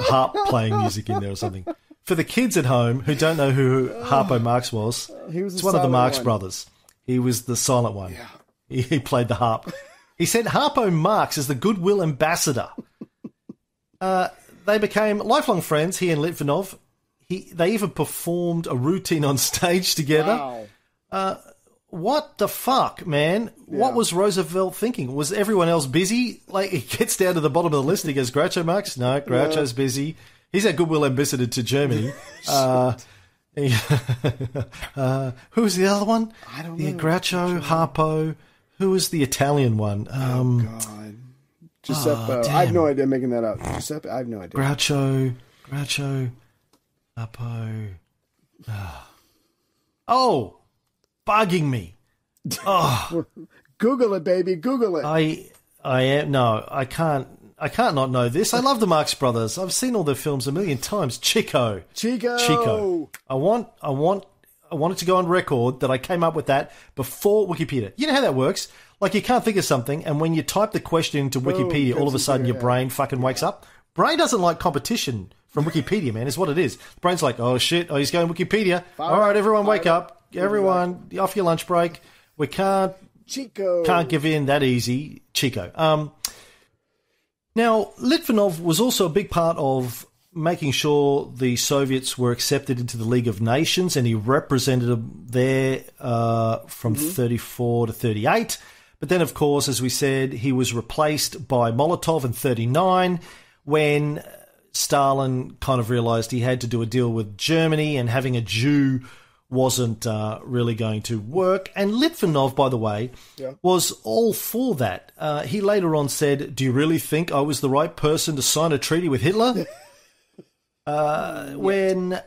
harp playing music in there or something. For the kids at home who don't know who Harpo Marx was, He was it's one of the Marx one. brothers. He was the silent one. He, <laughs> he played the harp. He said Harpo Marx is the goodwill ambassador. Uh, they became lifelong friends, he and Litvinov. He, they even performed a routine on <laughs> stage together. Wow. What the fuck, man? What was Roosevelt thinking? Was everyone else busy? Like, he gets down to the bottom of the list. He goes, Groucho Marx? No, Groucho's busy. He's our goodwill ambassador to Germany. <laughs> uh, <laughs> uh, who was the other one? I don't Yeah, know. Groucho, Harpo. Who was the Italian one? Um, God. Giuseppe. I have no idea making that up. Giuseppe. I have no idea. Groucho, Groucho, Harpo. Ah. Oh, bugging me. Oh. <laughs> Google it, baby. Google it. I I am no, I can't I can't not know this. I love the Marx Brothers. I've seen all their films a million times. Chico. Chico. Chico. I want I want I want it to go on record that I came up with that before Wikipedia. You know how that works? Like you can't think of something and when you type the question into Wikipedia, all of a sudden your brain fucking wakes up. Brain doesn't like competition from Wikipedia, man, is what it is. The brain's like, oh shit, oh he's going Wikipedia. All right, everyone wake up. Everyone off your lunch break. We can't Chico. can't give in that easy, Chico. Um, now, Litvinov was also a big part of making sure the Soviets were accepted into the League of Nations, and he represented them there uh, from 34 to 38. But then, of course, as we said, he was replaced by Molotov in 39 when Stalin kind of realized he had to do a deal with Germany, and having a Jew wasn't uh, really going to work. And Litvinov, by the way, was all for that. Uh, he later on said, Do you really think I was the right person to sign a treaty with Hitler? <laughs> uh, when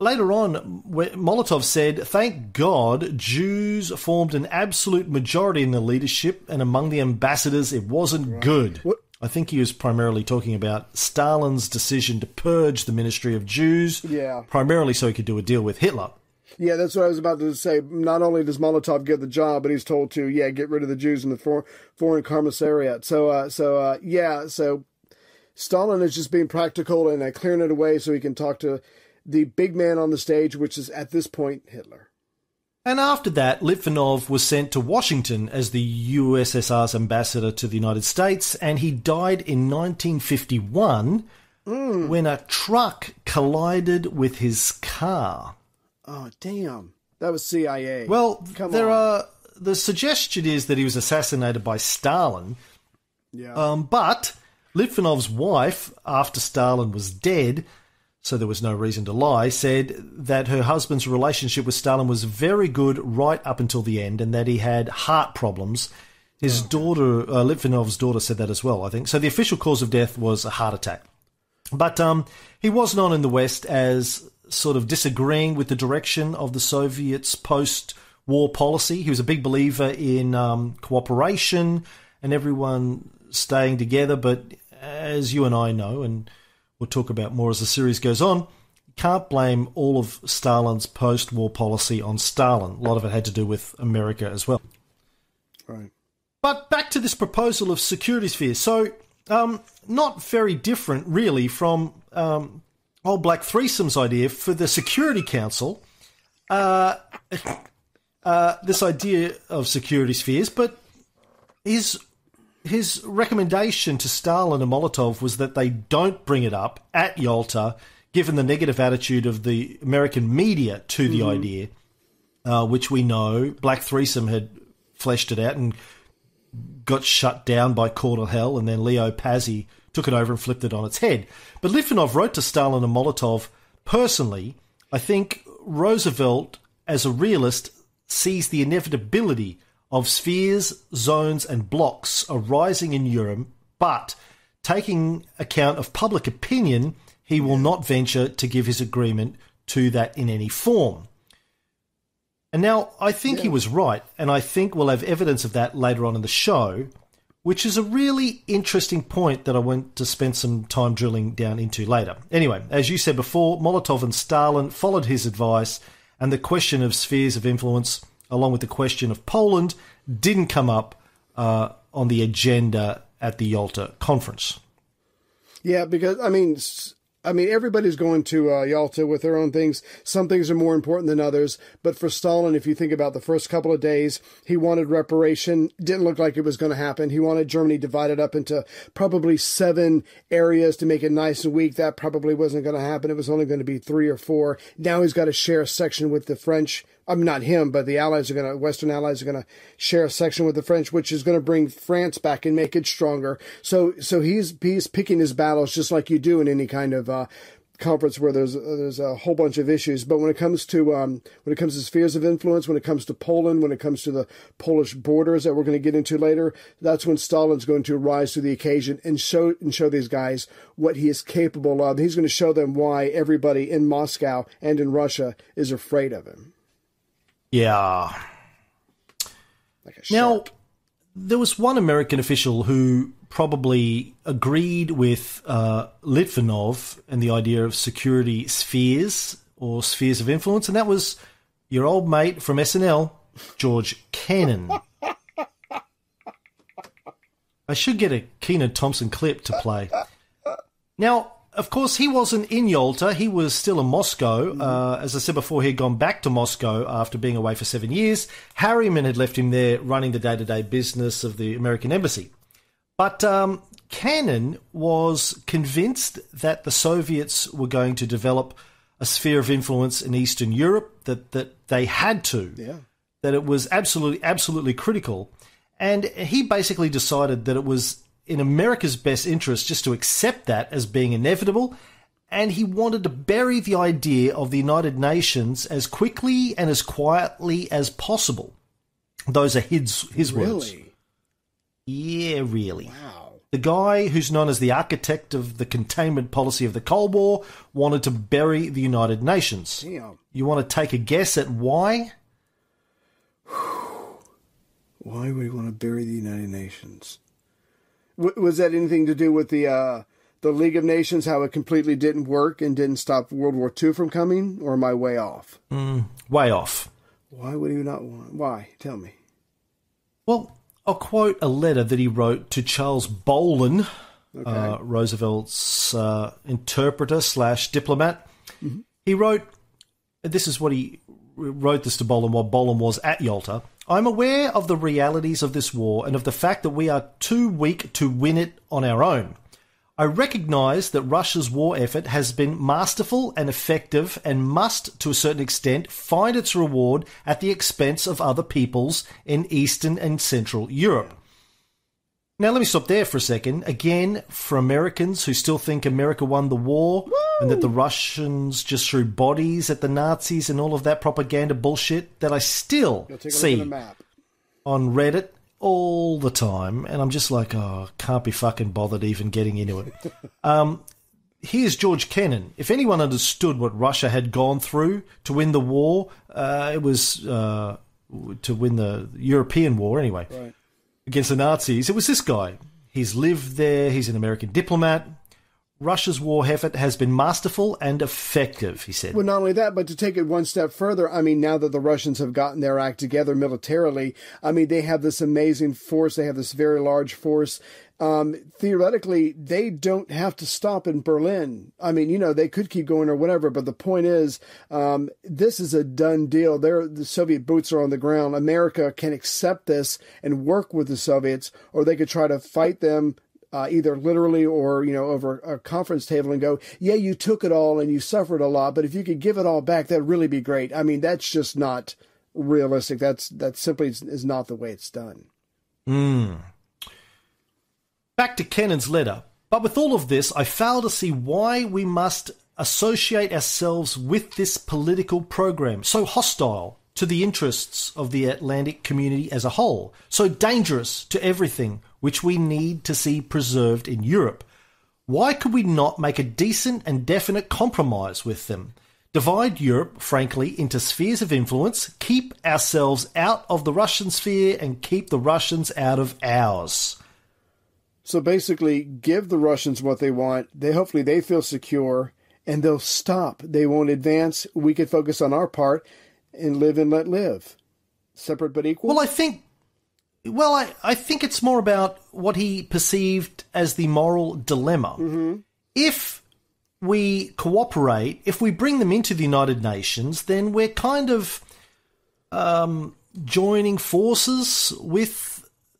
later on, Molotov said, Thank God Jews formed an absolute majority in the leadership, and among the ambassadors, it wasn't good. I think he was primarily talking about Stalin's decision to purge the Ministry of Jews, Yeah. primarily so he could do a deal with Hitler. Yeah, that's what I was about to say. Not only does Molotov get the job, but he's told to yeah get rid of the Jews in the for, foreign commissariat. So uh, so uh, yeah, so Stalin is just being practical and uh, clearing it away so he can talk to the big man on the stage, which is at this point Hitler. And after that, Litvinov was sent to Washington as the USSR's ambassador to the United States, and he died in 1951 when a truck collided with his car. Oh damn, that was CIA. Well, Come there on. are the suggestion is that he was assassinated by Stalin, yeah, um, but Litvinov's wife, after Stalin was dead, so there was no reason to lie, said that her husband's relationship with Stalin was very good right up until the end, and that he had heart problems. His daughter, uh, Litvinov's daughter, said that as well. I think so. The official cause of death was a heart attack, but um, he was known in the West as sort of disagreeing with the direction of the Soviets' post-war policy. He was a big believer in um, cooperation and everyone staying together, but as you and I know, and we'll talk about more as the series goes on, you can't blame all of Stalin's post war policy on Stalin. A lot of it had to do with America as well. Right. But back to this proposal of security spheres. So, um, not very different, really, from um, old Black Threesome's idea for the Security Council. Uh, <laughs> uh, this idea of security spheres, but his his recommendation to Stalin and Molotov was that they don't bring it up at Yalta, given the negative attitude of the American media to the idea, uh, which we know Black Threesome had fleshed it out and got shut down by Cordell Hull, and then Leo Pazzi took it over and flipped it on its head. But Litvinov wrote to Stalin and Molotov personally. I think Roosevelt, as a realist, sees the inevitability of spheres, zones, and blocks arising in Europe, but taking account of public opinion, he will not venture to give his agreement to that in any form. And now I think he was right, and I think we'll have evidence of that later on in the show, which is a really interesting point that I want to spend some time drilling down into later. Anyway, as you said before, Molotov and Stalin followed his advice, and the question of spheres of influence, along with the question of Poland, didn't come up uh, on the agenda at the Yalta conference. Yeah, because I mean, I mean, everybody's going to uh, Yalta with their own things. Some things are more important than others. But for Stalin, if you think about the first couple of days, he wanted reparation. Didn't look like it was going to happen. He wanted Germany divided up into probably seven areas to make it nice and weak. That probably wasn't going to happen. It was only going to be three or four. Now he's got to share a section with the French. I'm not him, but the Allies are going to, Western Allies are going to share a section with the French, which is going to bring France back and make it stronger. So, so he's he's picking his battles just like you do in any kind of uh, conference where there's there's a whole bunch of issues. But when it comes to um, when it comes to spheres of influence, when it comes to Poland, when it comes to the Polish borders that we're going to get into later, that's when Stalin's going to rise to the occasion and show and show these guys what he is capable of. He's going to show them why everybody in Moscow and in Russia is afraid of him. Yeah. Like a Now, there was one American official who probably agreed with uh, Litvinov and the idea of security spheres or spheres of influence, and that was your old mate from SNL, George Kennan. I should get a Kenan Thompson clip to play. Now, of course, he wasn't in Yalta. He was still in Moscow. Uh, as I said before, he had gone back to Moscow after being away for seven years. Harriman had left him there running the day to day business of the American embassy. But um, Kennan was convinced that the Soviets were going to develop a sphere of influence in Eastern Europe, that, that they had to, Yeah. that it was absolutely, absolutely critical. And he basically decided that it was in America's best interest just to accept that as being inevitable. And he wanted to bury the idea of the United Nations as quickly and as quietly as possible. Those are his, his words. Yeah, really. Wow. The guy who's known as the architect of the containment policy of the Cold War wanted to bury the United Nations. Damn. You want to take a guess at why? Why would he want to bury the United Nations? W- was that anything to do with the uh, the League of Nations? How it completely didn't work and didn't stop World War II from coming? Or am I way off? Way off. Why would he not want? Why? Tell me. Well, I'll quote a letter that he wrote to Charles Bohlen, uh, Roosevelt's uh, interpreter slash diplomat. He wrote, this is what he wrote this to Bohlen while Bolin was at Yalta. I'm aware of the realities of this war and of the fact that we are too weak to win it on our own. I recognise that Russia's war effort has been masterful and effective and must, to a certain extent, find its reward at the expense of other peoples in Eastern and Central Europe. Now, let me stop there for a second. Again, for Americans who still think America won the war and that the Russians just threw bodies at the Nazis and all of that propaganda bullshit that I still see look at the map. on Reddit all the time, and I'm just like, oh, can't be fucking bothered even getting into it. <laughs> um, here's George Kennan. If anyone understood what Russia had gone through to win the war, uh, it was uh, to win the European war anyway Right. Against the Nazis. It was this guy. He's lived there. He's an American diplomat. Russia's war effort has been masterful and effective, he said. Well, not only that, but to take it one step further, I mean, now that the Russians have gotten their act together militarily, I mean, they have this amazing force. They have this very large force. Um, theoretically, they don't have to stop in Berlin. I mean, you know, they could keep going or whatever, but the point is, um, this is a done deal. They're, the Soviet boots are on the ground. America can accept this and work with the Soviets, or they could try to fight them uh, either literally or you know over a conference table and go, yeah, you took it all and you suffered a lot, but if you could give it all back, that'd really be great. I mean, that's just not realistic. That's that simply is not the way it's done. Mm. Back to Kennan's letter. But with all of this, I fail to see why we must associate ourselves with this political program so hostile to the interests of the Atlantic community as a whole, so dangerous to everything which we need to see preserved in Europe. Why could we not make a decent and definite compromise with them? Divide Europe, frankly, into spheres of influence, keep ourselves out of the Russian sphere, and keep the Russians out of ours. So basically, give the Russians what they want. They hopefully they feel secure, and they'll stop. They won't advance. We can focus on our part and live and let live. Separate but equal? Well, I think. Well, I, I think it's more about what he perceived as the moral dilemma. Mm-hmm. If we cooperate, if we bring them into the United Nations, then we're kind of um, joining forces with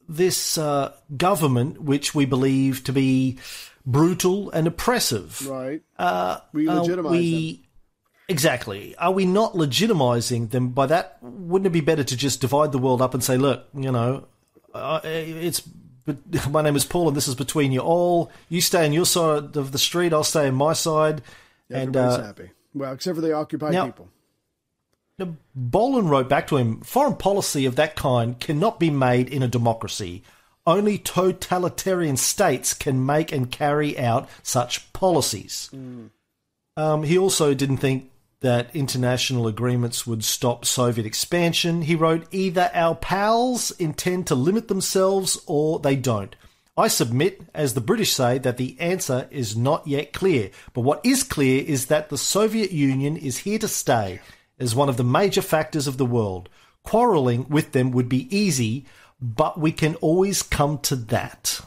this uh, government, which we believe to be brutal and oppressive. Right. Uh, we legitimize we, them. Exactly. Are we not legitimizing them by that? Wouldn't it be better to just divide the world up and say, look, you know, uh, it's <laughs> my name is Paul and this is between you all. You stay on your side of the street, I'll stay on my side. Everybody's and, uh, happy. Well, except for the occupied now, people. Now, Bohlen wrote back to him foreign policy of that kind cannot be made in a democracy. Only totalitarian states can make and carry out such policies. Mm. Um, he also didn't think that international agreements would stop Soviet expansion. He wrote, either our pals intend to limit themselves or they don't. I submit, as the British say, that the answer is not yet clear. But what is clear is that the Soviet Union is here to stay as one of the major factors of the world. Quarrelling with them would be easy, but we can always come to that.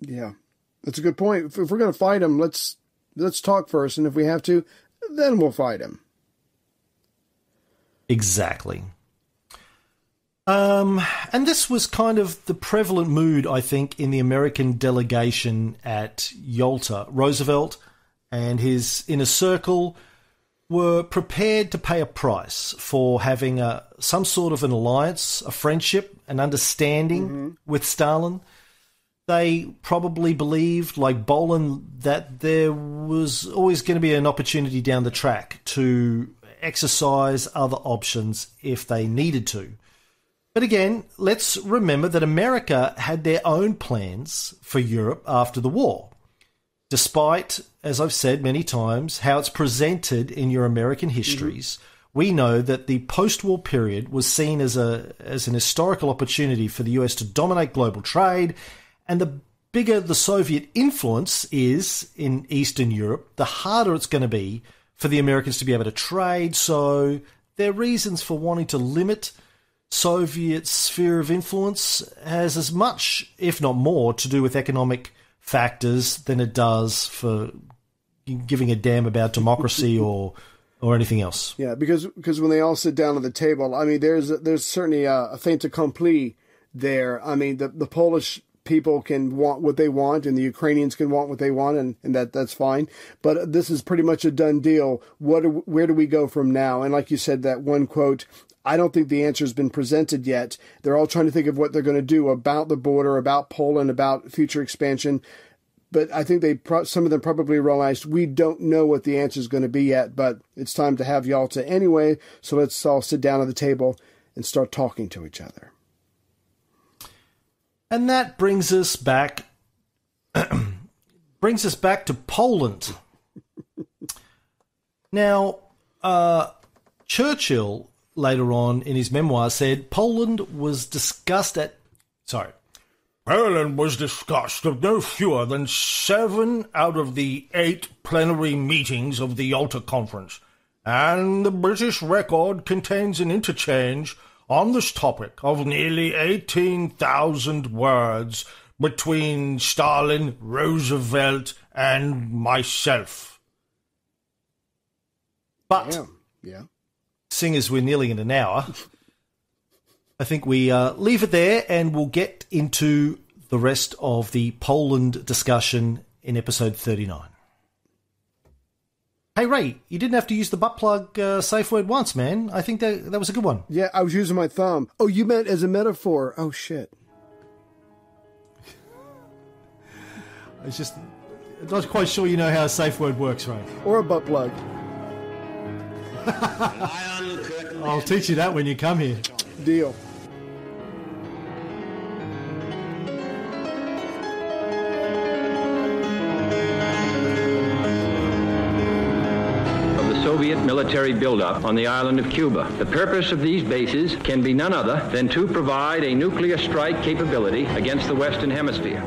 Yeah, that's a good point. If, if we're going to fight them, let's let's talk first, and if we have to, then we'll fight him. Exactly. Um, and this was kind of the prevalent mood, I think, in the American delegation at Yalta. Roosevelt and his inner circle were prepared to pay a price for having a, some sort of an alliance, a friendship, an understanding Mm-hmm. with Stalin. They probably believed, like Bohlen, that there was always going to be an opportunity down the track to exercise other options if they needed to. But again, let's remember that America had their own plans for Europe after the war. Despite, as I've said many times, how it's presented in your American mm-hmm. histories, we know that the post-war period was seen as a as an historical opportunity for the US to dominate global trade, and the bigger the Soviet influence is in Eastern Europe, the harder it's going to be for the Americans to be able to trade. So their reasons for wanting to limit Soviet sphere of influence has as much, if not more, to do with economic factors than it does for giving a damn about democracy <laughs> or or anything else. Yeah, because because when they all sit down at the table, I mean, there's there's certainly a, a fait accompli there. I mean, the the Polish people can want what they want, and the Ukrainians can want what they want, and, and that that's fine. But this is pretty much a done deal. What do, where do we go from now? And like you said, that one quote. I don't think the answer has been presented yet. They're all trying to think of what they're going to do about the border, about Poland, about future expansion. But I think they pro- some of them probably realized we don't know what the answer is going to be yet. But it's time to have Yalta anyway. So let's all sit down at the table and start talking to each other. And that brings us back <clears throat> brings us back to Poland. <laughs> now, uh, Churchill later on in his memoir said Poland was discussed at sorry. Poland was discussed at no fewer than seven out of the eight plenary meetings of the Yalta Conference, and the British record contains an interchange on this topic of nearly 18,000 words between Stalin, Roosevelt, and myself. But Damn. Yeah. Seeing as we're nearly in an hour, I think we uh, leave it there and we'll get into the rest of the Poland discussion in episode 39. Hey, Ray, you didn't have to use the butt plug uh, safe word once, man. I think that, that was a good one. Yeah, I was using my thumb. Oh, you meant as a metaphor. Oh shit. <laughs> I was just I'm not quite sure you know how a safe word works, Ray. Or a butt plug. <laughs> I'll teach you that when you come here. Deal. of the Soviet military buildup on the island of Cuba. The purpose of these bases can be none other than to provide a nuclear strike capability against the Western Hemisphere.